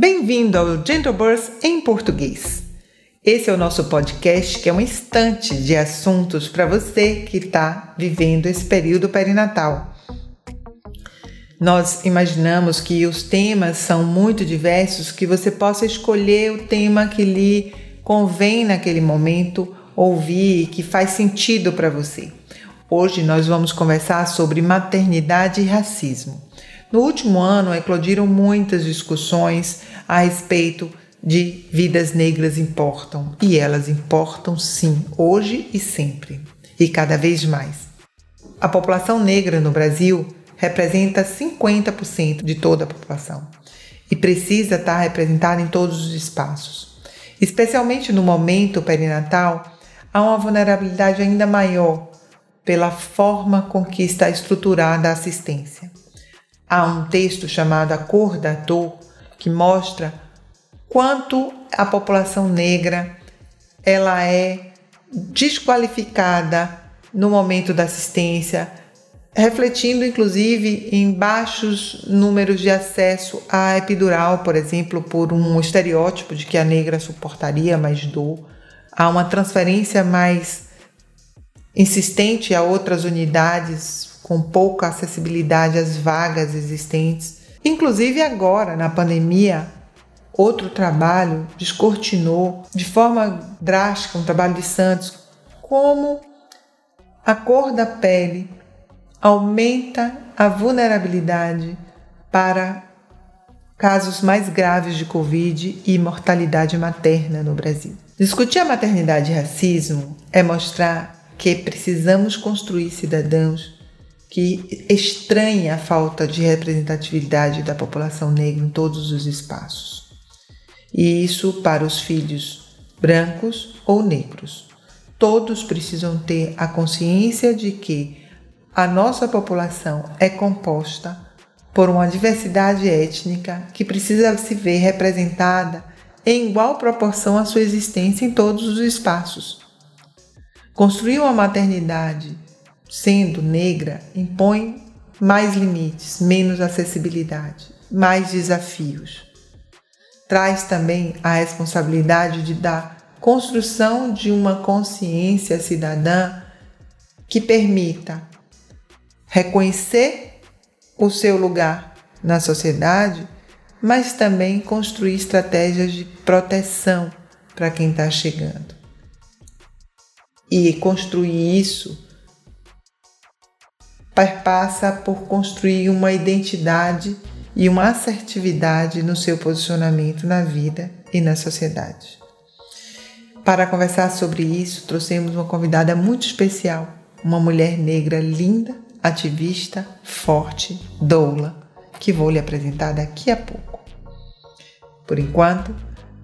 Bem-vindo ao Gentle Birth em português. Esse é o nosso podcast que é um instante de assuntos para você que está vivendo esse período perinatal. Nós imaginamos que os temas são muito diversos, que você possa escolher o tema que lhe convém naquele momento ouvir, que faz sentido para você. Hoje nós vamos conversar sobre maternidade e racismo. No último ano, eclodiram muitas discussões a respeito de vidas negras importam. E elas importam sim, hoje e sempre, e cada vez mais. A população negra no Brasil representa 50% de toda a população e precisa estar representada em todos os espaços. Especialmente no momento perinatal, há uma vulnerabilidade ainda maior pela forma com que está estruturada a assistência. Há um texto chamado A Cor da Dor que mostra quanto a população negra ela é desqualificada no momento da assistência, refletindo inclusive em baixos números de acesso à epidural, por exemplo, por um estereótipo de que a negra suportaria mais dor. Há uma transferência mais insistente a outras unidades com pouca acessibilidade às vagas existentes. Inclusive agora, na pandemia, outro trabalho descortinou de forma drástica, um trabalho de Santos, como a cor da pele aumenta a vulnerabilidade para casos mais graves de Covid e mortalidade materna no Brasil. Discutir a maternidade e racismo é mostrar que precisamos construir cidadãos que estranhem a falta de representatividade da população negra em todos os espaços e isso para os filhos brancos ou negros. Todos precisam ter a consciência de que a nossa população é composta por uma diversidade étnica que precisa se ver representada em igual proporção à sua existência em todos os espaços. Construir uma maternidade sendo negra impõe mais limites, menos acessibilidade, mais desafios traz também a responsabilidade de dar construção de uma consciência cidadã que permita reconhecer o seu lugar na sociedade, mas também construir estratégias de proteção para quem está chegando. E construir isso passa por construir uma identidade e uma assertividade no seu posicionamento na vida e na sociedade. Para conversar sobre isso, trouxemos uma convidada muito especial, uma mulher negra linda, ativista, forte, doula, que vou lhe apresentar daqui a pouco. Por enquanto,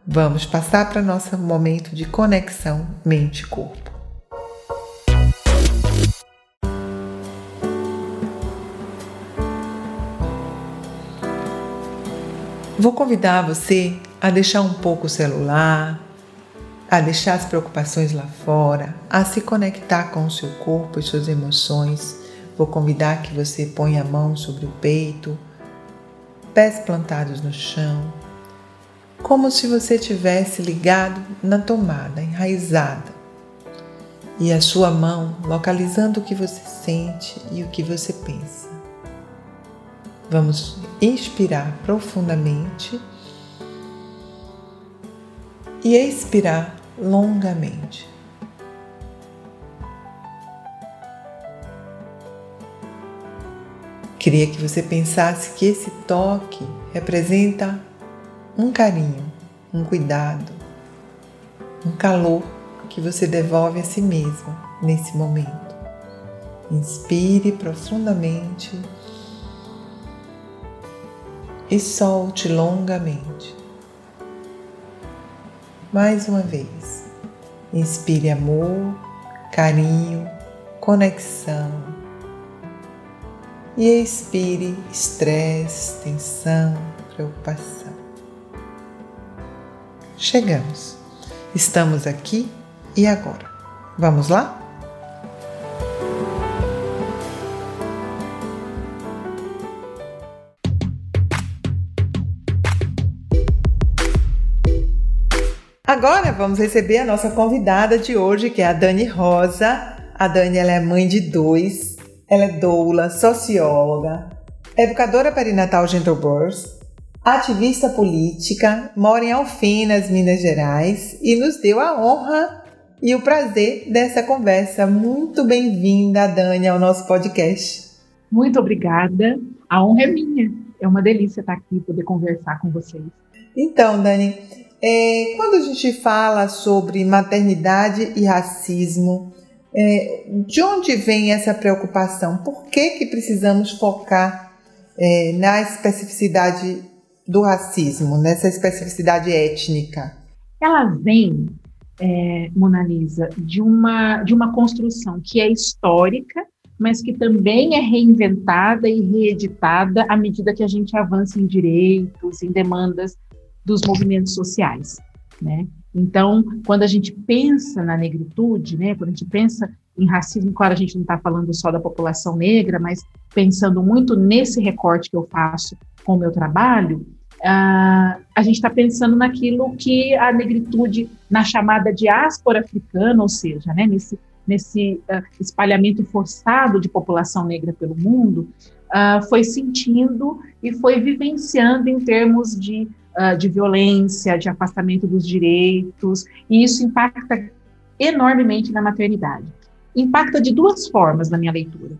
vamos passar para nosso momento de conexão mente-corpo. Vou convidar você a deixar um pouco o celular, a deixar as preocupações lá fora, a se conectar com o seu corpo e suas emoções. Vou convidar que você ponha a mão sobre o peito, pés plantados no chão, como se você tivesse ligado na tomada, enraizada. E a sua mão localizando o que você sente e o que você pensa. Vamos inspirar profundamente e expirar longamente. Queria que você pensasse que esse toque representa um carinho, um cuidado, um calor que você devolve a si mesmo nesse momento. Inspire profundamente e solte longamente. Mais uma vez, inspire amor, carinho, conexão e expire estresse, tensão, preocupação. Chegamos. Estamos aqui e agora. Vamos lá? Vamos receber a nossa convidada de hoje, que é a Dani Rosa. A Dani ela é mãe de dois, ela é doula, socióloga, educadora perinatal gentle birth, ativista política, mora em Alfenas, Minas Gerais e nos deu a honra e o prazer dessa conversa. Muito bem-vinda, Dani, ao nosso podcast. Muito obrigada. A honra é minha. É uma delícia estar aqui e poder conversar com vocês. Então, Dani, é, quando a gente fala sobre maternidade e racismo, é, de onde vem essa preocupação? Por que, que precisamos focar é, na especificidade do racismo, nessa especificidade étnica? Ela vem, é, Mona Lisa, de uma, de uma construção que é histórica, mas que também é reinventada e reeditada à medida que a gente avança em direitos, em demandas dos movimentos sociais, né? Então, quando a gente pensa na negritude, né, quando a gente pensa em racismo, claro, a gente não está falando só da população negra, mas pensando muito nesse recorte que eu faço com o meu trabalho, uh, a gente está pensando naquilo que a negritude, na chamada diáspora africana, ou seja, né, nesse, nesse uh, espalhamento forçado de população negra pelo mundo, uh, foi sentindo e foi vivenciando em termos de uh, de violência, de afastamento dos direitos, e isso impacta enormemente na maternidade. Impacta de duas formas na minha leitura.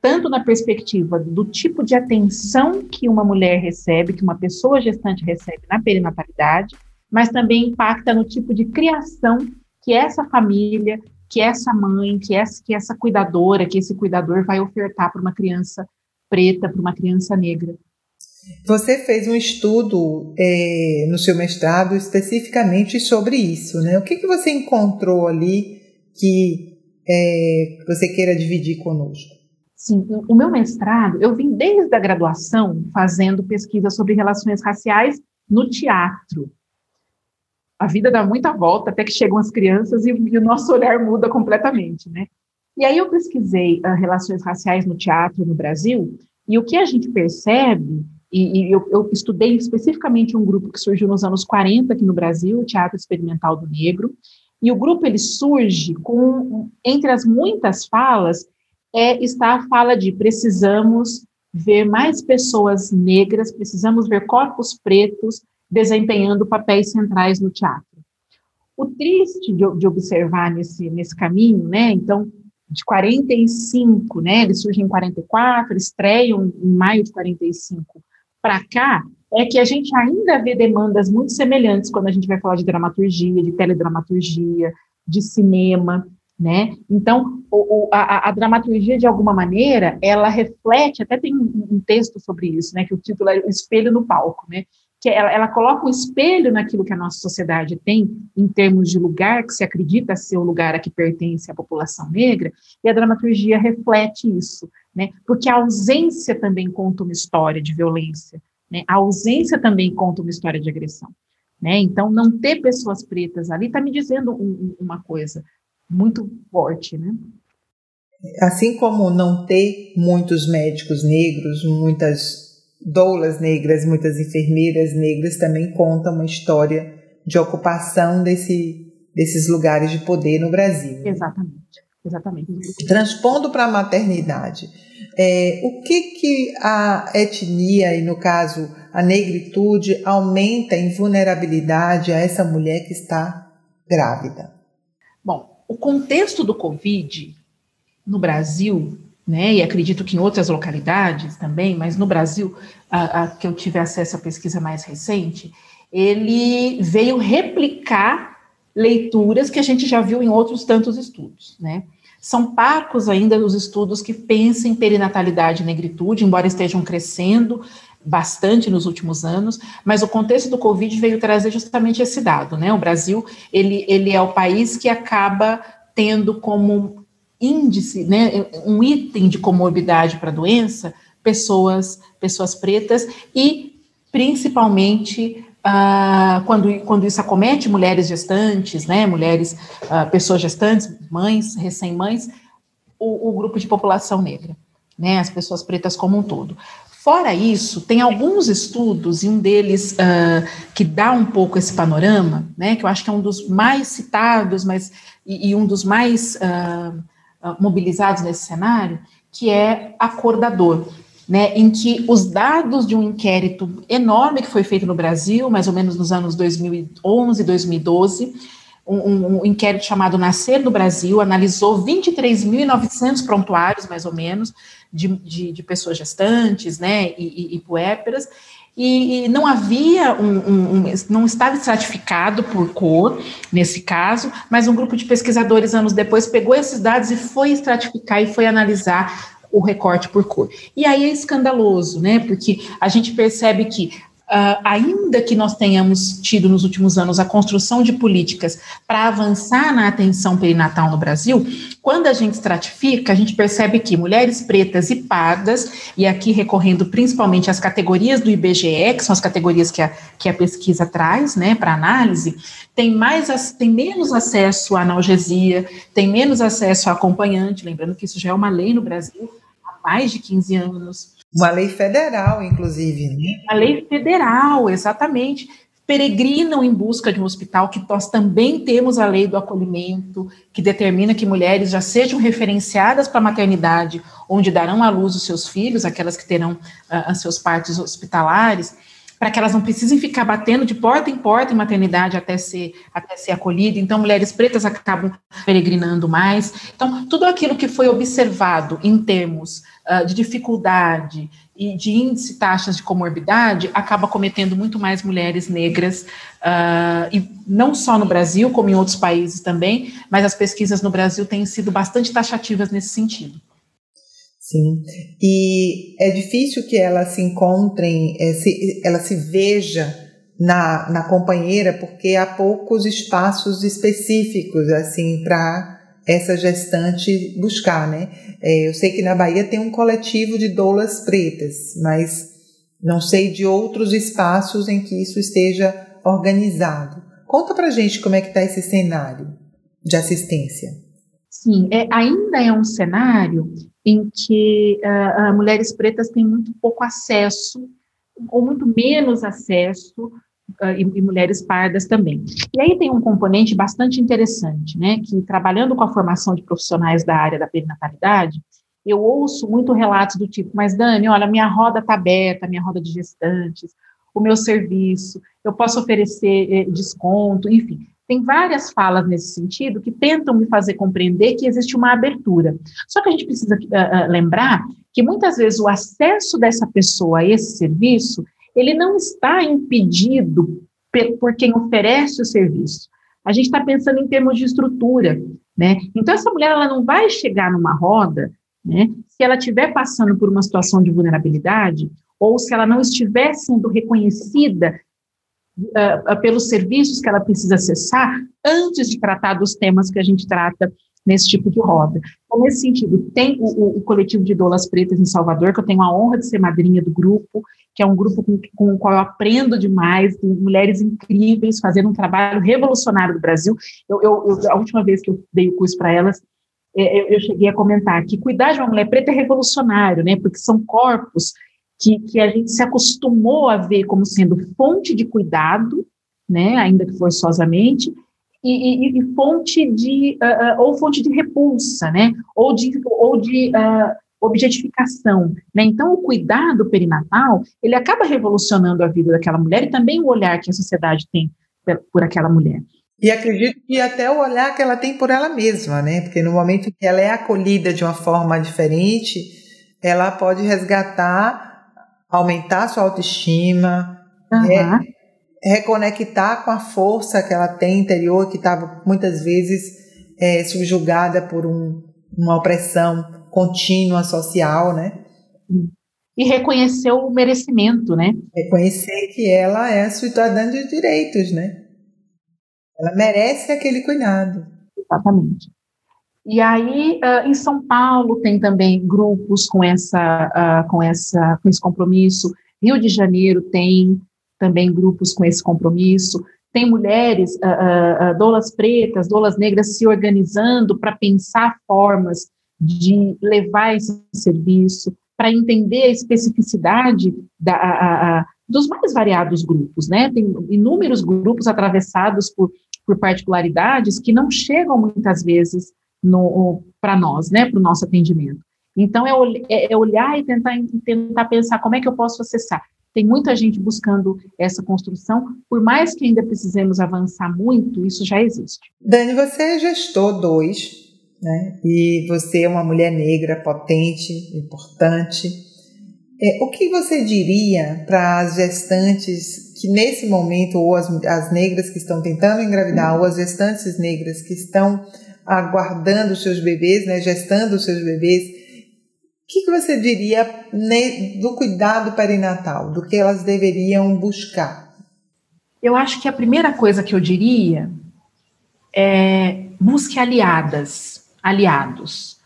Tanto na perspectiva do tipo de atenção que uma mulher recebe, que uma pessoa gestante recebe na perinatalidade, mas também impacta no tipo de criação que essa família, que essa mãe, que essa, que essa cuidadora, que esse cuidador vai ofertar para uma criança preta, para uma criança negra. Você fez um estudo é, no seu mestrado especificamente sobre isso, né? O que, que você encontrou ali que é, você queira dividir conosco? Sim, o meu mestrado, eu vim desde a graduação fazendo pesquisa sobre relações raciais no teatro. A vida dá muita volta até que chegam as crianças e, e o nosso olhar muda completamente, né? E aí eu pesquisei uh, relações raciais no teatro no Brasil e o que a gente percebe e, e eu, eu, estudei especificamente um grupo que surgiu nos anos 40 aqui no Brasil, o Teatro Experimental do Negro, e o grupo ele surge com, entre as muitas falas, é, está a fala de precisamos ver mais pessoas negras, precisamos ver corpos pretos desempenhando papéis centrais no teatro. O triste de, de observar nesse, nesse caminho, né, então, de 45, né, eles surgem em 44, estreiam em maio de 45, para cá é que a gente ainda vê demandas muito semelhantes quando a gente vai falar de dramaturgia, de teledramaturgia, de cinema, né? Então, o, o, a, a, dramaturgia, de alguma maneira, ela reflete, até tem um, um, texto sobre isso, né, que o título é O Espelho no Palco, né? Que ela, ela coloca um espelho naquilo que a nossa sociedade tem, em termos de lugar, que se acredita ser o lugar a que pertence a população negra, e a dramaturgia reflete isso, né? Porque a ausência também conta uma história de violência, né? A ausência também conta uma história de agressão, né? Então, não ter pessoas pretas ali está me dizendo um, uma coisa muito forte, né? Assim como não ter muitos médicos negros, muitas doulas negras, muitas enfermeiras negras também conta uma história de ocupação desse, desses lugares de poder no Brasil. Exatamente, exatamente. Transpondo para a maternidade, é, o que, que a etnia, e no caso a negritude, aumenta em vulnerabilidade a essa mulher que está grávida? Bom, o contexto do Covid no Brasil, né, e acredito que em outras localidades também, mas no Brasil, a, a, que eu tive acesso à pesquisa mais recente, ele veio replicar leituras que a gente já viu em outros tantos estudos, né? São parcos ainda os estudos que pensam em perinatalidade e negritude, embora estejam crescendo bastante nos últimos anos, mas o contexto do Covid veio trazer justamente esse dado, né? O Brasil, ele, ele é o país que acaba tendo como índice, né, um item de comorbidade para a doença, pessoas, pessoas pretas e principalmente ah, quando, quando isso acomete mulheres gestantes, né, mulheres, ah, pessoas gestantes, mães, recém-mães, o, o, grupo de população negra, né, as pessoas pretas como um todo. Fora isso, tem alguns estudos, e um deles uh, que dá um pouco esse panorama, né, que eu acho que é um dos mais citados mas, e, e um dos mais uh, mobilizados nesse cenário, que é acordador, né, em que os dados de um inquérito enorme que foi feito no Brasil, mais ou menos nos anos 2011 e 2012, um, um, um, inquérito chamado Nascer no Brasil, analisou 23.900 prontuários, mais ou menos, de, de, de pessoas gestantes, né, e, e, e puérperas, e, e, não havia um, um, um, não estava estratificado por cor nesse caso, mas um grupo de pesquisadores anos depois pegou esses dados e foi estratificar e foi analisar o recorte por cor. E aí é escandaloso, né? Porque a gente percebe que Uh, ainda que nós tenhamos tido nos últimos anos a construção de políticas para avançar na atenção perinatal no Brasil, quando a gente estratifica, a gente percebe que mulheres pretas e pardas, e aqui recorrendo principalmente às categorias do IBGE, que são as categorias que a, que a pesquisa traz, né, para análise, tem, mais, tem menos acesso à analgesia, tem menos acesso a acompanhante, lembrando que isso já é uma lei no Brasil há mais de 15 anos uma lei federal, inclusive. Né? A lei federal, exatamente. Peregrinam em busca de um hospital, que nós também temos a lei do acolhimento, que determina que mulheres já sejam referenciadas para a maternidade, onde darão à luz os seus filhos, aquelas que terão uh, seus partos hospitalares para que elas não precisem ficar batendo de porta em porta em maternidade até ser, até ser acolhida. Então, mulheres pretas acabam peregrinando mais. Então, tudo aquilo que foi observado em termos uh, de dificuldade e de índice taxas de comorbidade acaba cometendo muito mais mulheres negras, uh, e não só no Brasil, como em outros países também, mas as pesquisas no Brasil têm sido bastante taxativas nesse sentido. Sim, e é difícil que ela se encontrem, é, se, ela se veja na, na companheira, porque há poucos espaços específicos, assim, para essa gestante buscar, né? É, eu sei que na Bahia tem um coletivo de doulas pretas, mas não sei de outros espaços em que isso esteja organizado. Conta pra gente como é que está esse cenário de assistência. Sim, é, ainda é um cenário em que uh, mulheres pretas têm muito pouco acesso, ou muito menos acesso, e, e, mulheres pardas também. E aí tem um componente bastante interessante, né, que trabalhando com a formação de profissionais da área da perinatalidade, eu ouço muito relatos do tipo, mas Dani, olha, minha roda está aberta, minha roda de gestantes, o meu serviço, eu posso oferecer eh, desconto, enfim. Tem várias falas nesse sentido que tentam me fazer compreender que existe uma abertura. Só que a gente precisa uh, uh, lembrar que muitas vezes o acesso dessa pessoa a esse serviço, ele não está impedido por quem oferece o serviço. A gente está pensando em termos de estrutura, né? Então essa mulher ela não vai chegar numa roda, né? Se ela estiver passando por uma situação de vulnerabilidade ou se ela não estiver sendo reconhecida uh, pelos serviços que ela precisa acessar antes de tratar dos temas que a gente trata nesse tipo de roda. Então, nesse sentido, tem o, o, o, coletivo de doulas pretas em Salvador, que eu tenho a honra de ser madrinha do grupo, que é um grupo com, com o qual eu aprendo demais, mulheres incríveis fazendo um trabalho revolucionário do Brasil. Eu, eu, eu a última vez que eu dei o curso para elas, é, eu, eu, cheguei a comentar que cuidar de uma mulher preta é revolucionário, né? Porque são corpos que, que a gente se acostumou a ver como sendo fonte de cuidado, né, ainda que forçosamente, e, e, e fonte de uh, uh, ou fonte de repulsa, né, ou de ou de uh, objetificação, né? Então o cuidado perinatal ele acaba revolucionando a vida daquela mulher e também o olhar que a sociedade tem por aquela mulher. E acredito que até o olhar que ela tem por ela mesma, né? Porque no momento que ela é acolhida de uma forma diferente, ela pode resgatar aumentar sua autoestima, uhum. re, reconectar com a força que ela tem interior, que estava muitas vezes é, subjugada por um, uma opressão contínua social, né? E reconhecer o merecimento, né? Reconhecer que ela é cidadã de direitos, né? Ela merece aquele cuidado. Exatamente. E aí, uh, em São Paulo, tem também grupos com, essa, uh, com, essa, com esse compromisso. Rio de Janeiro tem também grupos com esse compromisso. Tem mulheres, uh, doulas pretas, doulas negras se organizando para pensar formas de levar esse serviço. para entender a especificidade da, a, a, dos mais variados grupos, né? Tem inúmeros grupos atravessados por, por particularidades que não chegam muitas vezes para nós, né? Para o nosso atendimento. Então, é, é, é, olhar e tentar, tentar pensar como é que eu posso acessar. Tem muita gente buscando essa construção, por mais que ainda precisemos avançar muito, isso já existe. Dani, você é gestor dois né? E você é uma mulher negra potente, importante. É, o que você diria para as gestantes que nesse momento, ou as, as negras que estão tentando engravidar, ou as gestantes negras que estão aguardando os seus bebês, né, gestando os seus bebês, o que, que você diria ne, do cuidado perinatal, do que elas deveriam buscar? Eu acho que a primeira coisa que eu diria é busque aliadas aliados.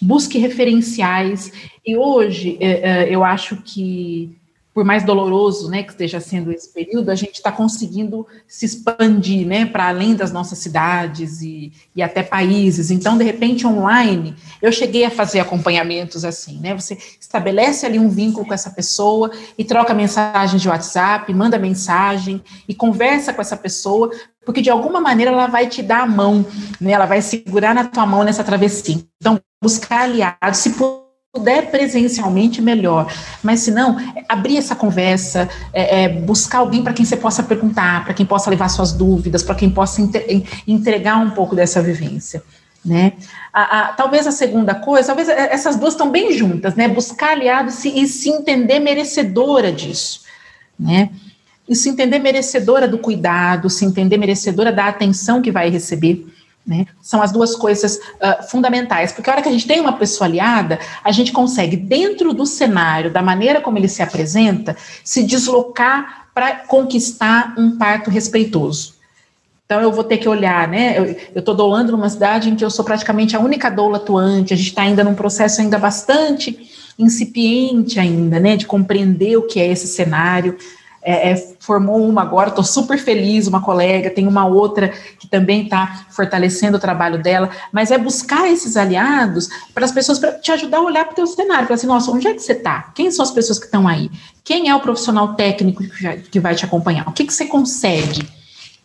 Busque referenciais. E hoje, é, é, eu acho que, por mais doloroso né, que esteja sendo esse período, a gente está conseguindo se expandir né, para além das nossas cidades e, e até países. Então, de repente, online, eu cheguei a fazer acompanhamentos assim, né? Você estabelece ali um vínculo com essa pessoa e troca mensagens de WhatsApp, manda mensagem e conversa com essa pessoa porque de alguma maneira ela vai te dar a mão, né? Ela vai segurar na tua mão nessa travessia. Então, buscar aliados, se puder presencialmente, melhor. Mas se não, é abrir essa conversa, é, é, buscar alguém para quem você possa perguntar, para quem possa levar suas dúvidas, para quem possa entregar um pouco dessa vivência. Né? A, a, talvez a segunda coisa, talvez essas duas estão bem juntas, né? Buscar aliados e, e se entender merecedora disso, né? e se entender merecedora do cuidado, se entender merecedora da atenção que vai receber. Né? São as duas coisas uh, fundamentais, porque a hora que a gente tem uma pessoa aliada, a gente consegue, dentro do cenário, da maneira como ele se apresenta, se deslocar para conquistar um parto respeitoso. Então, eu vou ter que olhar, né? Eu estou doulando numa cidade em que eu sou praticamente a única doula atuante, a gente está ainda num processo ainda bastante incipiente ainda, né? De compreender o que é esse cenário é, é, formou uma agora, estou super feliz, uma colega, tem uma outra que também está fortalecendo o trabalho dela, mas é buscar esses aliados para as pessoas, para te ajudar a olhar para o teu cenário, para assim, nossa, onde é que você está? Quem são as pessoas que estão aí? Quem é o profissional técnico que vai te acompanhar? O que, que você consegue?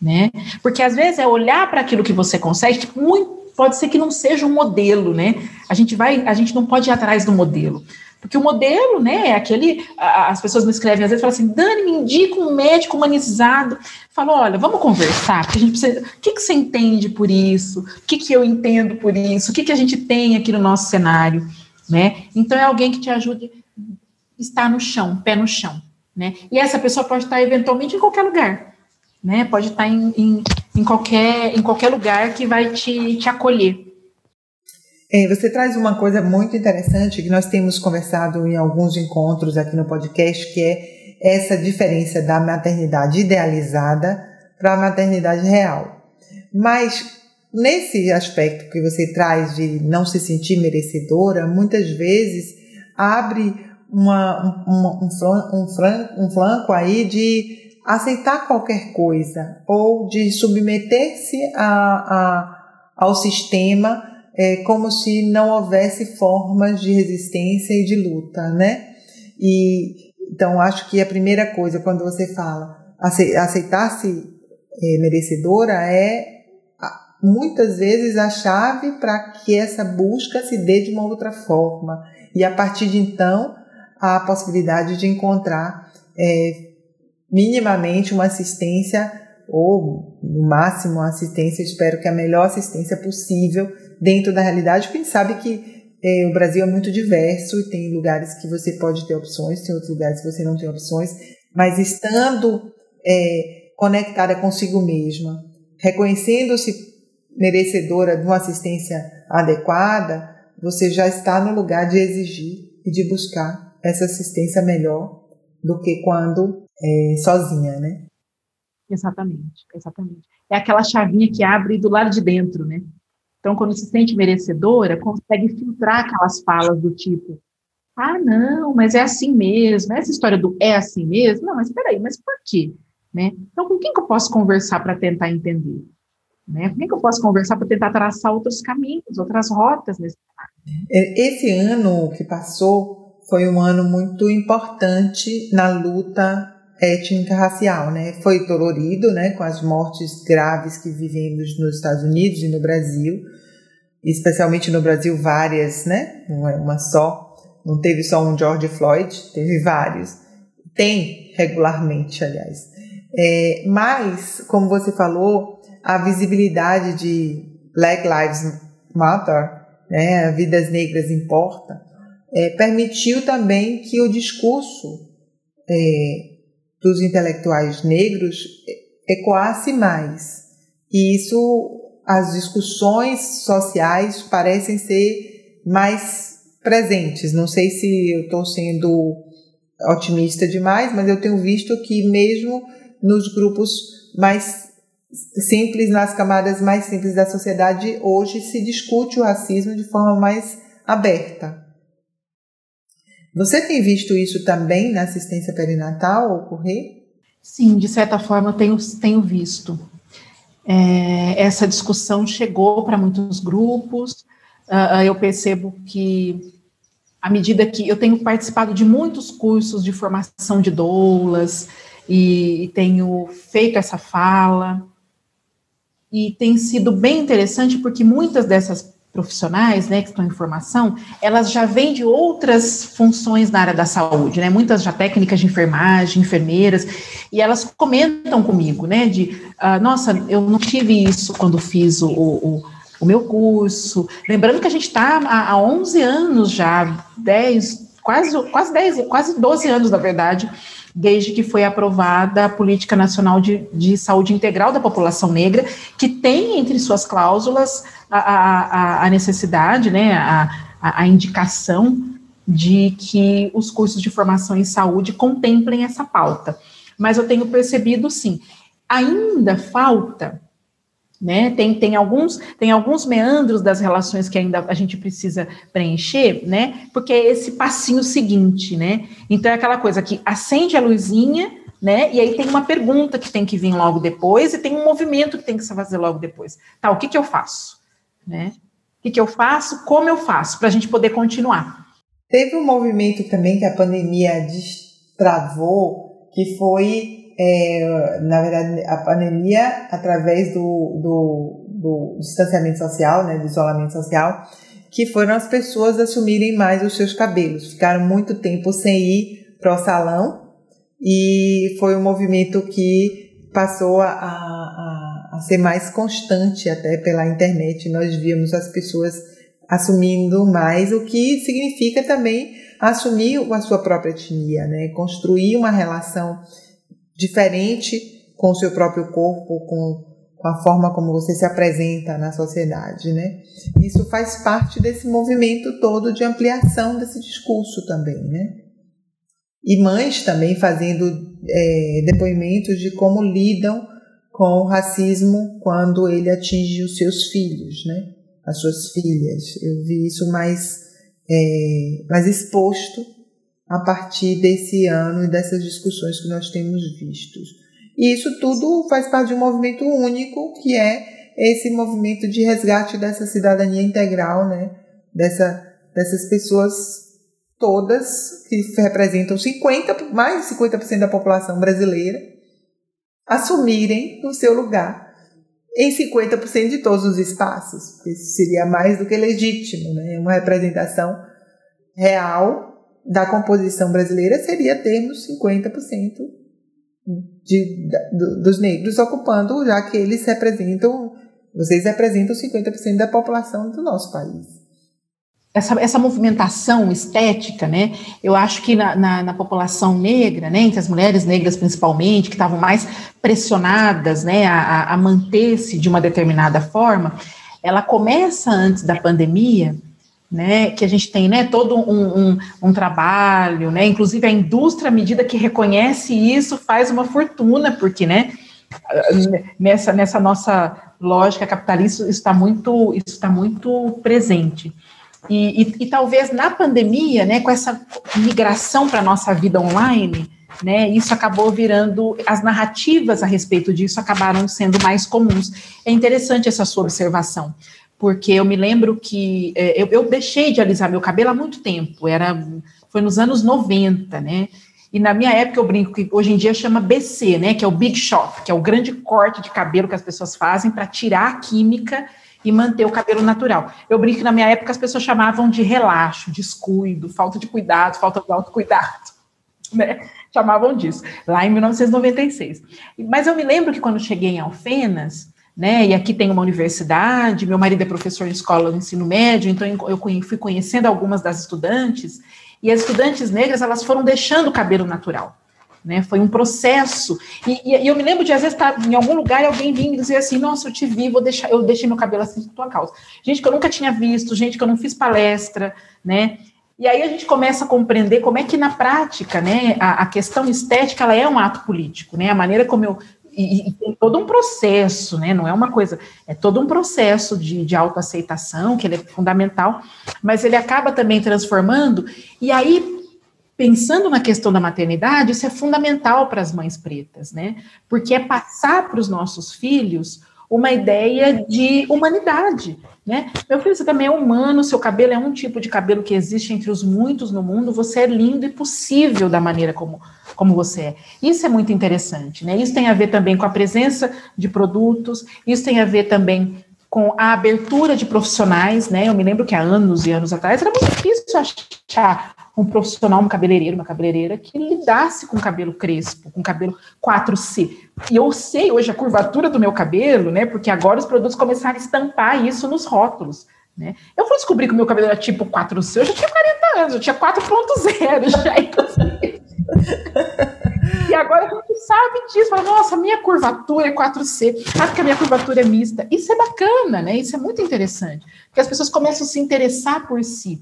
Né? Porque às vezes é olhar para aquilo que você consegue, que muito, pode ser que não seja um modelo, né? A gente vai, a gente não pode ir atrás do modelo. Porque o modelo, né, é aquele. As pessoas me escrevem às vezes falam assim: Dani, me indica um médico humanizado. Falo, olha, vamos conversar, porque a gente precisa. O que, que você entende por isso? O que, que eu entendo por isso? O que, que a gente tem aqui no nosso cenário? Né? Então, é alguém que te ajude a estar no chão, pé no chão. Né? E essa pessoa pode estar eventualmente em qualquer lugar. Né? Pode estar em, em, em qualquer, em qualquer lugar que vai te, te acolher. É, você traz uma coisa muito interessante que nós temos conversado em alguns encontros aqui no podcast, que é essa diferença da maternidade idealizada para a maternidade real. Mas nesse aspecto que você traz de não se sentir merecedora, muitas vezes abre uma, uma, um, flanco, um, um flanco aí de aceitar qualquer coisa ou de submeter-se a, a, ao sistema é como se não houvesse formas de resistência e de luta, né? E então acho que a primeira coisa quando você fala aceitar-se é, merecedora é muitas vezes a chave para que essa busca se dê de uma outra forma e a partir de então a possibilidade de encontrar é, minimamente uma assistência ou no máximo uma assistência, espero que a melhor assistência possível dentro da realidade, porque a gente sabe que é, o Brasil é muito diverso e tem lugares que você pode ter opções, tem outros lugares que você não tem opções, mas estando é, conectada consigo mesma, reconhecendo-se merecedora de uma assistência adequada, você já está no lugar de exigir e de buscar essa assistência melhor do que quando é, sozinha, né? Exatamente, exatamente. É aquela chavinha que abre do lado de dentro, né? Então, quando se sente merecedora, consegue filtrar aquelas falas do tipo: ah, não, mas é assim mesmo, essa história do é assim mesmo, não, mas espera aí, mas por quê? Né? Então, com quem que eu posso conversar para tentar entender? Né? Com quem que eu posso conversar para tentar traçar outros caminhos, outras rotas nesse é, Esse ano que passou foi um ano muito importante na luta étnica racial, né? Foi dolorido, né, com as mortes graves que vivemos nos Estados Unidos e no Brasil, especialmente no Brasil várias, né? Não é uma só, não teve só um George Floyd, teve vários. Tem regularmente, aliás. É, mas, como você falou, a visibilidade de Black Lives Matter, né, vidas negras importa, é, permitiu também que o discurso é, dos intelectuais negros ecoasse mais. E isso, as discussões sociais parecem ser mais presentes. Não sei se eu estou sendo otimista demais, mas eu tenho visto que mesmo nos grupos mais simples, nas camadas mais simples da sociedade, hoje se discute o racismo de forma mais aberta. Você tem visto isso também na assistência perinatal ocorrer? Sim, de certa forma eu tenho, tenho visto. É, essa discussão chegou para muitos grupos, uh, eu percebo que, à medida que eu tenho participado de muitos cursos de formação de doulas, e, e tenho feito essa fala, e tem sido bem interessante porque muitas dessas profissionais, né, que estão em formação, elas já vêm de outras funções na área da saúde, né, muitas já técnicas de enfermagem, enfermeiras, e elas comentam comigo, né, de, uh, nossa, eu não tive isso quando fiz o, o, o meu curso, lembrando que a gente está há, há 11 anos já, 10, quase, quase 10, quase 12 anos, na verdade, desde que foi aprovada a Política Nacional de, de Saúde Integral da População Negra, que tem entre suas cláusulas a, a, a necessidade, né, a, a indicação de que os cursos de formação em saúde contemplem essa pauta. Mas eu tenho percebido, sim, ainda falta né? Tem, tem, alguns, tem alguns meandros das relações que ainda a gente precisa preencher, né? Porque é esse passinho seguinte, né? Então é aquela coisa que acende a luzinha, né? E aí tem uma pergunta que tem que vir logo depois e tem um movimento que tem que se fazer logo depois. Tá, o que que eu faço, né? O que que eu faço? Como eu faço para a gente poder continuar? Teve um movimento também que a pandemia destravou, que foi é, na verdade, a pandemia, através do, do, do distanciamento social, né, do isolamento social, que foram as pessoas assumirem mais os seus cabelos. Ficaram muito tempo sem ir para o salão e foi um movimento que passou a, a, a ser mais constante até pela internet. Nós víamos as pessoas assumindo mais, o que significa também assumir a sua própria etnia, né? construir uma relação diferente com o seu próprio corpo, com, com a forma como você se apresenta na sociedade, né? Isso faz parte desse movimento todo de ampliação desse discurso também, né? E mães também fazendo é, depoimentos de como lidam com o racismo quando ele atinge os seus filhos, né? As suas filhas. Eu vi isso mais, é, mais exposto a partir desse ano e dessas discussões que nós temos visto. E isso tudo faz parte de um movimento único, que é esse movimento de resgate dessa cidadania integral, né? Dessa, dessas pessoas todas que representam 50, mais de 50% da população brasileira, assumirem o seu lugar em 50% de todos os espaços. Isso seria mais do que legítimo, né? Uma representação real da composição brasileira seria termos 50% de, de, dos negros ocupando, já que eles representam, vocês representam 50% da população do nosso país. Essa, essa movimentação estética, né? Eu acho que na, na, na população negra, né, entre as mulheres negras principalmente, que estavam mais pressionadas, né, a, a manter-se de uma determinada forma, ela começa antes da pandemia, né, que a gente tem, né, todo um, um, um, trabalho, né, inclusive a indústria, à medida que reconhece isso, faz uma fortuna, porque, né, nessa, nessa nossa lógica capitalista, está muito, isso está muito presente. E, e, e, talvez na pandemia, né, com essa migração para a nossa vida online, né, isso acabou virando, as narrativas a respeito disso acabaram sendo mais comuns. É interessante essa sua observação, porque eu me lembro que é, eu, eu, deixei de alisar meu cabelo há muito tempo, era foi nos anos 90, né? E na minha época eu brinco que hoje em dia chama BC, né? Que é o Big Shop, que é o grande corte de cabelo que as pessoas fazem para tirar a química e manter o cabelo natural. Eu brinco que na minha época as pessoas chamavam de relaxo, descuido, falta de cuidado, falta de autocuidado, né? Chamavam disso, lá em 1996. Mas eu me lembro que quando cheguei em Alfenas, né, e aqui tem uma universidade, meu marido é professor em escola do ensino médio, então eu fui conhecendo algumas das estudantes, e as estudantes negras, elas foram deixando o cabelo natural. Né, foi um processo. E, e, eu me lembro de, às vezes, estar em algum lugar e alguém vir dizer assim: Nossa, eu te vi, vou deixar, eu deixei meu cabelo assim por tua causa. Gente que eu nunca tinha visto, gente que eu não fiz palestra, né? E aí a gente começa a compreender como é que, na prática, né, a, a questão estética ela é um ato político, né? A maneira como eu. E, e, tem todo um processo, né? Não é uma coisa, é todo um processo de, de autoaceitação, que ele é fundamental, mas ele acaba também transformando, e aí pensando na questão da maternidade, isso é fundamental para as mães pretas, né? Porque é passar para os nossos filhos uma ideia de humanidade, né? Meu filho, você também é humano, seu cabelo é um tipo de cabelo que existe entre os muitos no mundo, você é lindo e possível da maneira como, como você é. Isso é muito interessante, né? Isso tem a ver também com a presença de produtos, isso tem a ver também com a abertura de profissionais, né? Eu me lembro que há anos e anos atrás era muito difícil achar um profissional, um cabeleireiro, uma cabeleireira que lidasse com cabelo crespo, com cabelo 4C. E eu sei hoje a curvatura do meu cabelo, né? Porque agora os produtos começaram a estampar isso nos rótulos. Né? Eu fui descobrir que o meu cabelo era tipo 4C, eu já tinha 40 anos, eu tinha 4.0 já. E agora gente sabe disso, fala, nossa, minha curvatura é 4C, ah, porque a minha curvatura é mista. Isso é bacana, né? Isso é muito interessante, porque as pessoas começam a se interessar por si.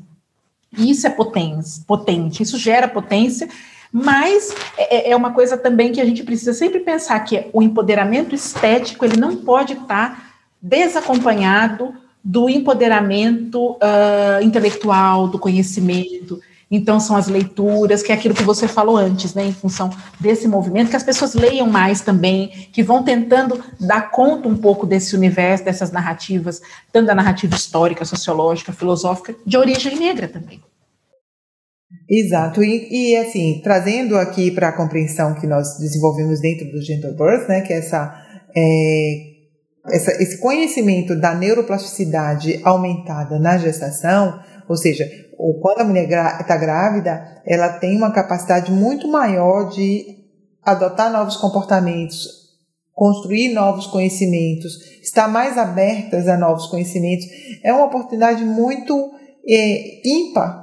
Isso é potência, potente, isso gera potência, mas é, é, é, uma coisa também que a gente precisa sempre pensar que o empoderamento estético ele não pode estar desacompanhado do empoderamento uh, intelectual, do conhecimento. Então, são as leituras, que é aquilo que você falou antes, né, em função desse movimento, que as pessoas leiam mais também, que vão tentando dar conta um pouco desse universo, dessas narrativas, tanto da narrativa histórica, sociológica, filosófica, de origem negra também. Exato, e, e assim, trazendo aqui para a compreensão que nós desenvolvemos dentro do Gentle Birth, né, que é essa, é, essa, esse conhecimento da neuroplasticidade aumentada na gestação, ou seja, ou quando a mulher está grávida, ela tem uma capacidade muito maior de adotar novos comportamentos, construir novos conhecimentos, estar mais abertas a novos conhecimentos. É uma oportunidade muito é, ímpar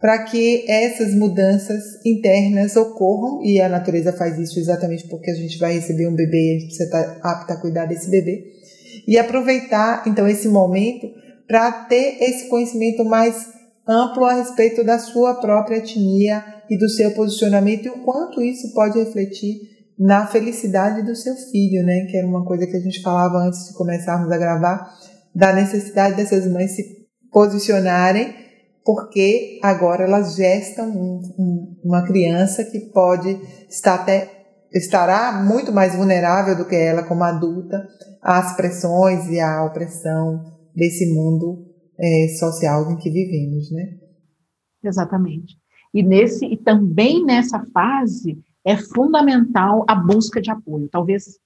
para que essas mudanças internas ocorram e a natureza faz isso exatamente porque a gente vai receber um bebê e a gente precisa estar apta a cuidar desse bebê e aproveitar então esse momento para ter esse conhecimento mais amplo a respeito da sua própria etnia e do seu posicionamento e o quanto isso pode refletir na felicidade do seu filho, né? Que era uma coisa que a gente falava antes de começarmos a gravar, da necessidade dessas mães se posicionarem, porque agora elas gestam um, um, uma criança que pode estar até estará muito mais vulnerável do que ela como adulta às pressões e à opressão desse mundo é, social em que vivemos, né? Exatamente. E nesse e também nessa fase é fundamental a busca de apoio, talvez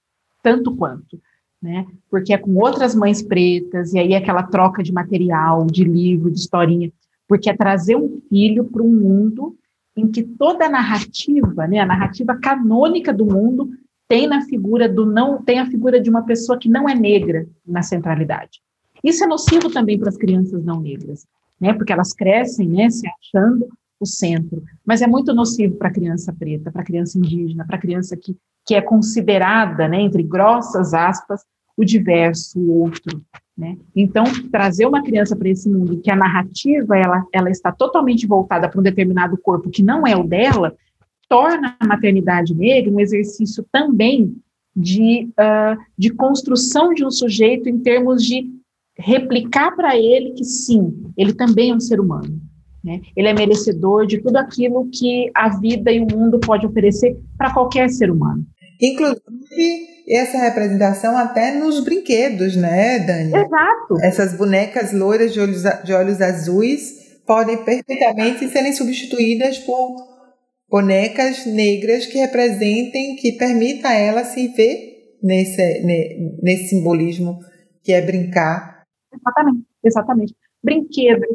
tanto quanto, né? Porque é com outras mães pretas e aí é aquela troca de material, de livro, de historinha, porque é trazer um filho para um mundo em que toda a narrativa, né, a narrativa canônica do mundo tem na figura do não, tem a figura de uma pessoa que não é negra na centralidade. Isso é nocivo também para as crianças não negras, né? Porque elas crescem, né, se achando o centro, mas é muito nocivo para a criança preta, para a criança indígena, para a criança que, que é considerada, né, entre grossas aspas, o diverso, o outro, né? Então, trazer uma criança para esse mundo que a narrativa ela, ela está totalmente voltada para um determinado corpo que não é o dela, torna a maternidade negra um exercício também de, uh, de construção de um sujeito em termos de replicar para ele que sim, ele também é um ser humano. Né? Ele é merecedor de tudo aquilo que a vida e o mundo pode oferecer para qualquer ser humano. Inclusive, essa representação até nos brinquedos, né, Dani? Exato. Essas bonecas loiras de olhos, de olhos azuis podem perfeitamente serem substituídas por bonecas negras que representem, que permita a ela se ver nesse, nesse simbolismo que é brincar. Exatamente, exatamente. Brinquedo,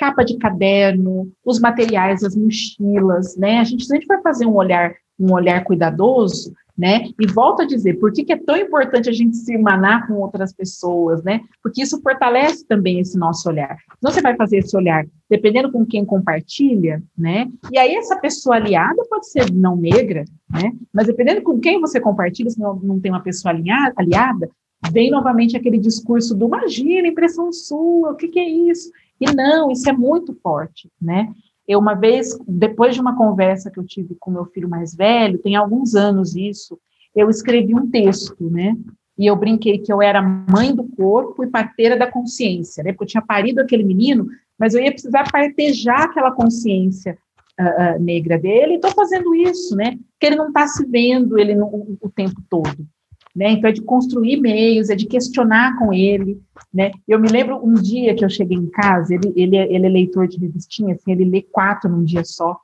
capa de caderno, os materiais, as mochilas, né? A gente, a gente vai fazer um olhar, um olhar cuidadoso, né? E volto a dizer, por que, que, é tão importante a gente se irmanar com outras pessoas, né? Porque isso fortalece também esse nosso olhar. Então, você vai fazer esse olhar dependendo com quem compartilha, né? E aí, essa pessoa aliada pode ser não negra, né? Mas dependendo com quem você compartilha, se não, não tem uma pessoa alinhada, aliada, vem novamente aquele discurso do imagina, impressão sua, o que, que é isso? E não, isso é muito forte, né? Eu, uma vez, depois de uma conversa que eu tive com meu filho mais velho, tem alguns anos isso, eu escrevi um texto, né? E eu brinquei que eu era mãe do corpo e parteira da consciência, né? Porque eu tinha parido aquele menino, mas eu ia precisar partejar aquela consciência uh, uh, negra dele, e estou fazendo isso, né? Porque ele não está se vendo ele no, o tempo todo. Né? Então, é de construir meios, é de questionar com ele, né? Eu me lembro um dia que eu cheguei em casa, ele, ele, é, ele é leitor de revistinha, assim, ele lê quatro num dia só,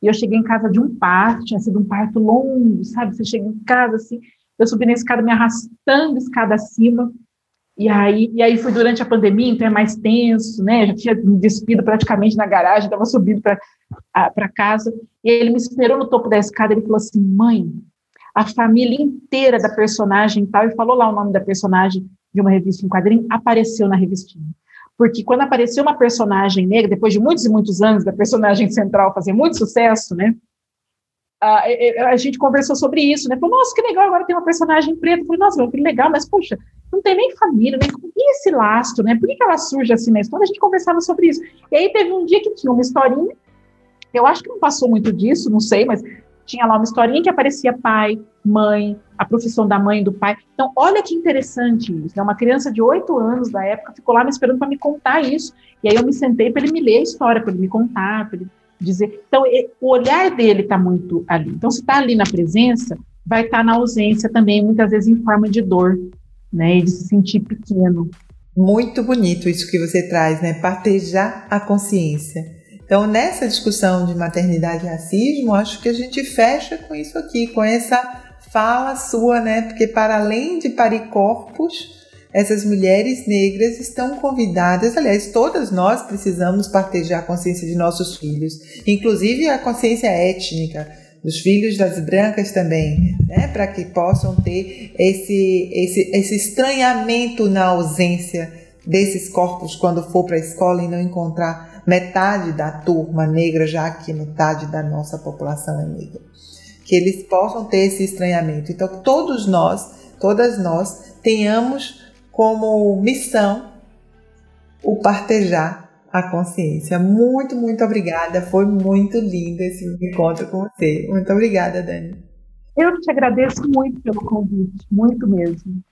e eu cheguei em casa de um parto, tinha sido um parto longo, sabe? Você chega em casa, assim, eu subi na escada, me arrastando escada acima, e aí, e aí foi durante a pandemia, então é mais tenso, né? Eu já tinha me despido praticamente na garagem, estava subindo para casa, e ele me esperou no topo da escada, ele falou assim, mãe, a família inteira da personagem tal, e falou lá o nome da personagem de uma revista em quadrinho, apareceu na revistinha. Porque quando apareceu uma personagem negra, depois de muitos e muitos anos da personagem central fazer muito sucesso, né? A, a, gente conversou sobre isso, né? Falou, nossa, que legal, agora tem uma personagem preta. Falei, nossa, que legal, mas, poxa, não tem nem família, nem e esse lastro, né? Por que, que ela surge assim na história? A gente conversava sobre isso. E aí teve um dia que tinha uma historinha, eu acho que não passou muito disso, não sei, mas tinha lá uma historinha que aparecia pai, mãe, a profissão da mãe do pai. Então, olha que interessante isso. Né? Uma criança de oito anos da época ficou lá me esperando para me contar isso. E aí eu me sentei para ele me ler a história, para ele me contar, para ele dizer. Então, o olhar dele está muito ali. Então, se está ali na presença, vai estar tá na ausência também, muitas vezes em forma de dor, né? E de se sentir pequeno. Muito bonito isso que você traz, né? Partejar a consciência. Então, nessa discussão de maternidade e racismo, acho que a gente fecha com isso aqui, com essa fala sua, né? Porque para além de parir corpos, essas mulheres negras estão convidadas, aliás, todas nós precisamos partejar a consciência de nossos filhos, inclusive a consciência étnica dos filhos das brancas também, né? Para que possam ter esse, esse, esse estranhamento na ausência desses corpos quando for para a escola e não encontrar metade da turma negra, já que metade da nossa população é negra. Que eles possam ter esse estranhamento. Então, todos nós, todas nós, tenhamos como missão o partejar a consciência. Muito, muito obrigada. Foi muito lindo esse encontro com você. Muito obrigada, Dani. Eu te agradeço muito pelo convite, muito mesmo.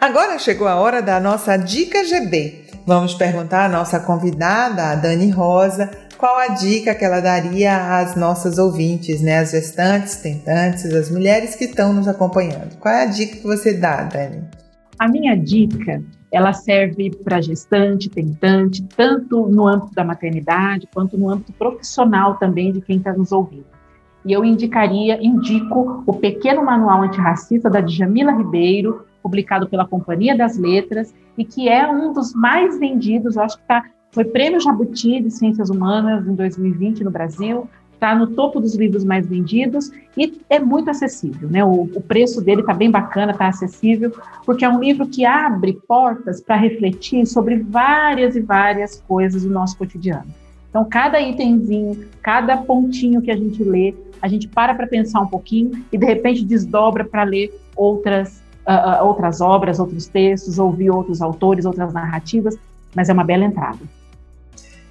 Agora chegou a hora da nossa dica GB. Vamos perguntar à nossa convidada, a Dani Rosa, qual a dica que ela daria às nossas ouvintes, né? As gestantes, tentantes, as mulheres que estão nos acompanhando. Qual é a dica que você dá, Dani? A minha dica, ela serve para gestante, tentante, tanto no âmbito da maternidade quanto no âmbito profissional também de quem está nos ouvindo. E eu indicaria, indico o pequeno manual antirracista da Djamila Ribeiro, publicado pela Companhia das Letras, e que é um dos mais vendidos, acho que tá, foi prêmio Jabuti de Ciências Humanas em 2020 no Brasil, está no topo dos livros mais vendidos e é muito acessível, né? O, o preço dele está bem bacana, está acessível, porque é um livro que abre portas para refletir sobre várias e várias coisas do nosso cotidiano. Então, cada itemzinho, cada pontinho que a gente lê, a gente para para pensar um pouquinho e de repente desdobra para ler outras uh, outras obras, outros textos, ouvir outros autores, outras narrativas, mas é uma bela entrada.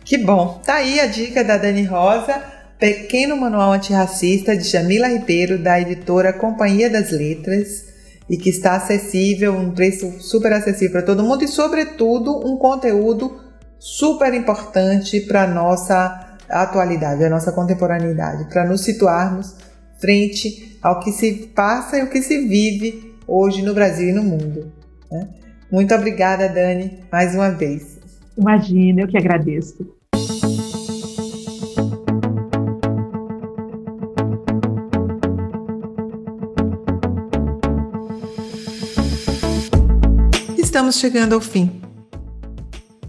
Que bom! Tá aí a dica da Dani Rosa, Pequeno Manual Antirracista de Jamila Ribeiro, da editora Companhia das Letras, e que está acessível, um preço super acessível para todo mundo e, sobretudo, um conteúdo super importante para a nossa atualidade, a nossa contemporaneidade, para nos situarmos frente ao que se passa e o que se vive hoje no Brasil e no mundo. Né? Muito obrigada, Dani, mais uma vez. Imagina, eu que agradeço. Estamos chegando ao fim.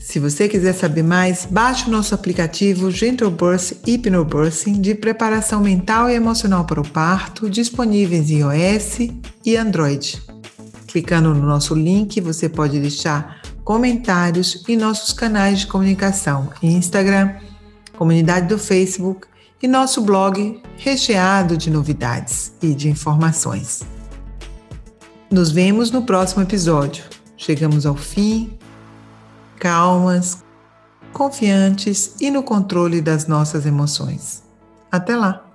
Se você quiser saber mais, baixe o nosso aplicativo Gentle Birth Hypnobirthing de preparação mental e emocional para o parto, disponíveis em iOS e Android. Clicando no nosso link, você pode deixar comentários em nossos canais de comunicação Instagram, comunidade do Facebook e nosso blog recheado de novidades e de informações. Nos vemos no próximo episódio. Chegamos ao fim calmas, confiantes e no controle das nossas emoções. Até lá!